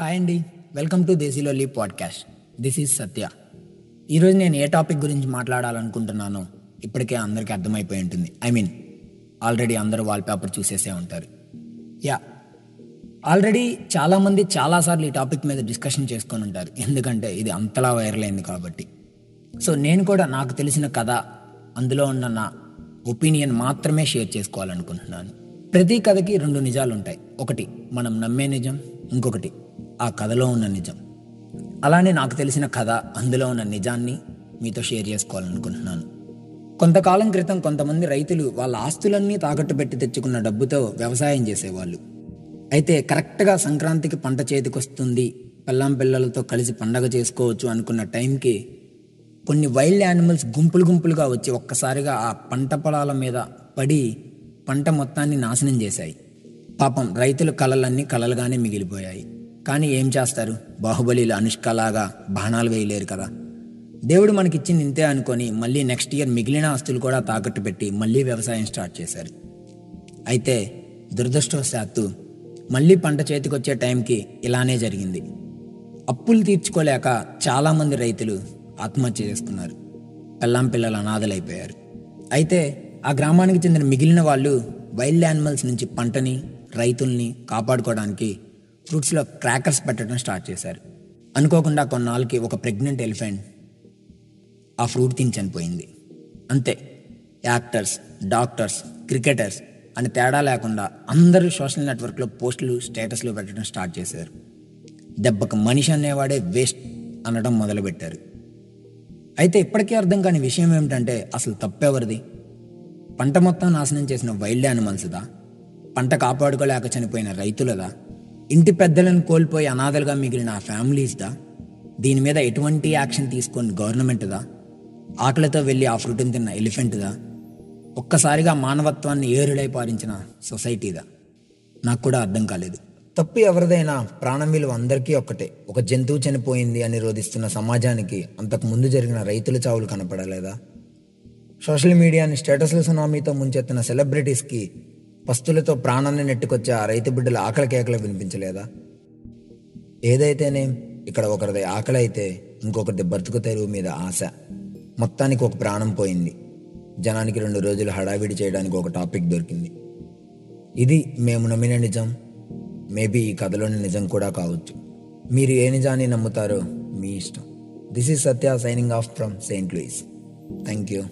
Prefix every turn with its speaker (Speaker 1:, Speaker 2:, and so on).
Speaker 1: Hi అండి welcome to దేశీలోలి podcast this is Satya ఈరోజు నేను ఏ టాపిక్ గురించి మాట్లాడాలనుకుంటున్నానో ఇప్పటికే అందరికీ అర్థమైపోయి ఉంటుంది. ఐ మీన్ ఆల్రెడీ అందరూ వాల్పేపర్ చూసేసే ఉంటారు. యా ఆల్రెడీ చాలామంది చాలాసార్లు ఈ టాపిక్ మీద డిస్కషన్ చేసుకొని ఉంటారు. ఎందుకంటే ఇది అంతలా వైరల్ అయింది కాబట్టి. సో నేను కూడా నాకు తెలిసిన కథ అందులో ఉన్న నా ఒపీనియన్ మాత్రమే షేర్ చేసుకోవాలనుకుంటున్నాను. ప్రతి కథకి రెండు నిజాలు ఉంటాయి ఒకటి మనం నమ్మే నిజం. ఇంకొకటి ఆ కథలో ఉన్న నిజం. అలానే నాకు తెలిసిన కథ అందులో ఉన్న నిజాన్ని మీతో షేర్ చేసుకోవాలనుకుంటున్నాను. కొంతకాలం క్రితం కొంతమంది రైతులు వాళ్ళ ఆస్తులన్నీ తాకట్టు పెట్టి తెచ్చుకున్న డబ్బుతో వ్యవసాయం చేసేవాళ్ళు. అయితే కరెక్ట్గా సంక్రాంతికి పంట చేతికొస్తుంది పిల్లం పిల్లలతో కలిసి పండగ చేసుకోవచ్చు అనుకున్న టైంకి కొన్ని వైల్డ్ యానిమల్స్ గుంపులు గుంపులుగా వచ్చి ఒక్కసారిగా ఆ పంట పొలాల మీద పడి పంట మొత్తాన్ని నాశనం చేశాయి. పాపం రైతుల కళలన్నీ కలలుగానే మిగిలిపోయాయి. కానీ ఏం చేస్తారు? బాహుబలిలో అనుష్కలాగా బాణాలు వేయలేరు కదా. దేవుడు మనకిచ్చింది ఇంతే అనుకొని మళ్ళీ నెక్స్ట్ ఇయర్ మిగిలిన ఆస్తులు కూడా తాకట్టు పెట్టి మళ్ళీ వ్యవసాయం స్టార్ట్ చేశారు. అయితే దురదృష్టవశాత్తు మళ్ళీ పంట చేతికొచ్చే టైంకి ఇలానే జరిగింది. అప్పులు తీర్చుకోలేక చాలామంది రైతులు ఆత్మహత్య చేసుకున్నారు. పెళ్ళాం పిల్లలు అనాథలైపోయారు. అయితే ఆ గ్రామానికి చెందిన మిగిలిన వాళ్ళు వైల్డ్ యానిమల్స్ నుంచి పంటని రైతుల్ని కాపాడుకోవడానికి ఫ్రూట్స్లో క్రాకర్స్ పెట్టడం స్టార్ట్ చేశారు. అనుకోకుండా కొన్నాళ్ళకి ఒక ప్రెగ్నెంట్ ఎలిఫెంట్ ఆ ఫ్రూట్ తిని చనిపోయింది. అంతే యాక్టర్స్ డాక్టర్స్ క్రికెటర్స్ అని తేడా లేకుండా అందరూ సోషల్ నెట్వర్క్లో పోస్టులు స్టేటస్లు పెట్టడం స్టార్ట్ చేశారు. దెబ్బకు మనిషి అనేవాడే వేస్ట్ అనడం మొదలుపెట్టారు. అయితే ఇప్పటికీ అర్థం కాని విషయం ఏమిటంటే అసలు తప్పెవరిది? పంట మొత్తం నాశనం చేసిన వైల్డ్ యానిమల్స్దా? పంట కాపాడుకోలేక చనిపోయిన రైతులదా? ఇంటి పెద్దలను కోల్పోయి అనాథలుగా మిగిలిన ఆ ఫ్యామిలీస్దా? దీని మీద ఎటువంటి యాక్షన్ తీసుకొని గవర్నమెంట్దా? ఆకలితో వెళ్ళి ఆ ఫ్రూట్ని తిన్న ఎలిఫెంట్దా? ఒక్కసారిగా మానవత్వాన్ని ఏరుడై పారించిన సొసైటీదా? నాకు కూడా అర్థం కాలేదు. తప్పు ఎవరిదైనా ప్రాణం విలువ అందరికీ ఒక్కటే. ఒక జంతువు చనిపోయింది అని రోధిస్తున్న సమాజానికి అంతకు ముందు జరిగిన రైతుల చావులు కనపడలేదా? సోషల్ మీడియాని స్టేటస్ల సునామీతో ముంచెత్తిన సెలబ్రిటీస్కి పస్తులతో ప్రాణాన్ని నెట్టుకొచ్చే ఆ రైతు బిడ్డల ఆకలి కేకలు వినిపించలేదా? ఏదైతేనేం ఇక్కడ ఒకరిది ఆకలి అయితే ఇంకొకరిది బ్రతుకు తెరువు మీద ఆశ. మొత్తానికి ఒక ప్రాణం పోయింది. జనానికి రెండు రోజులు హడావిడి చేయడానికి ఒక టాపిక్ దొరికింది. ఇది మేము నమ్మిన నిజం. మేబీ ఈ కథలోని నిజం కూడా కావచ్చు. మీరు ఏ నిజాన్ని నమ్ముతారో మీ ఇష్టం. This is Satya signing off from Saint Louis thank you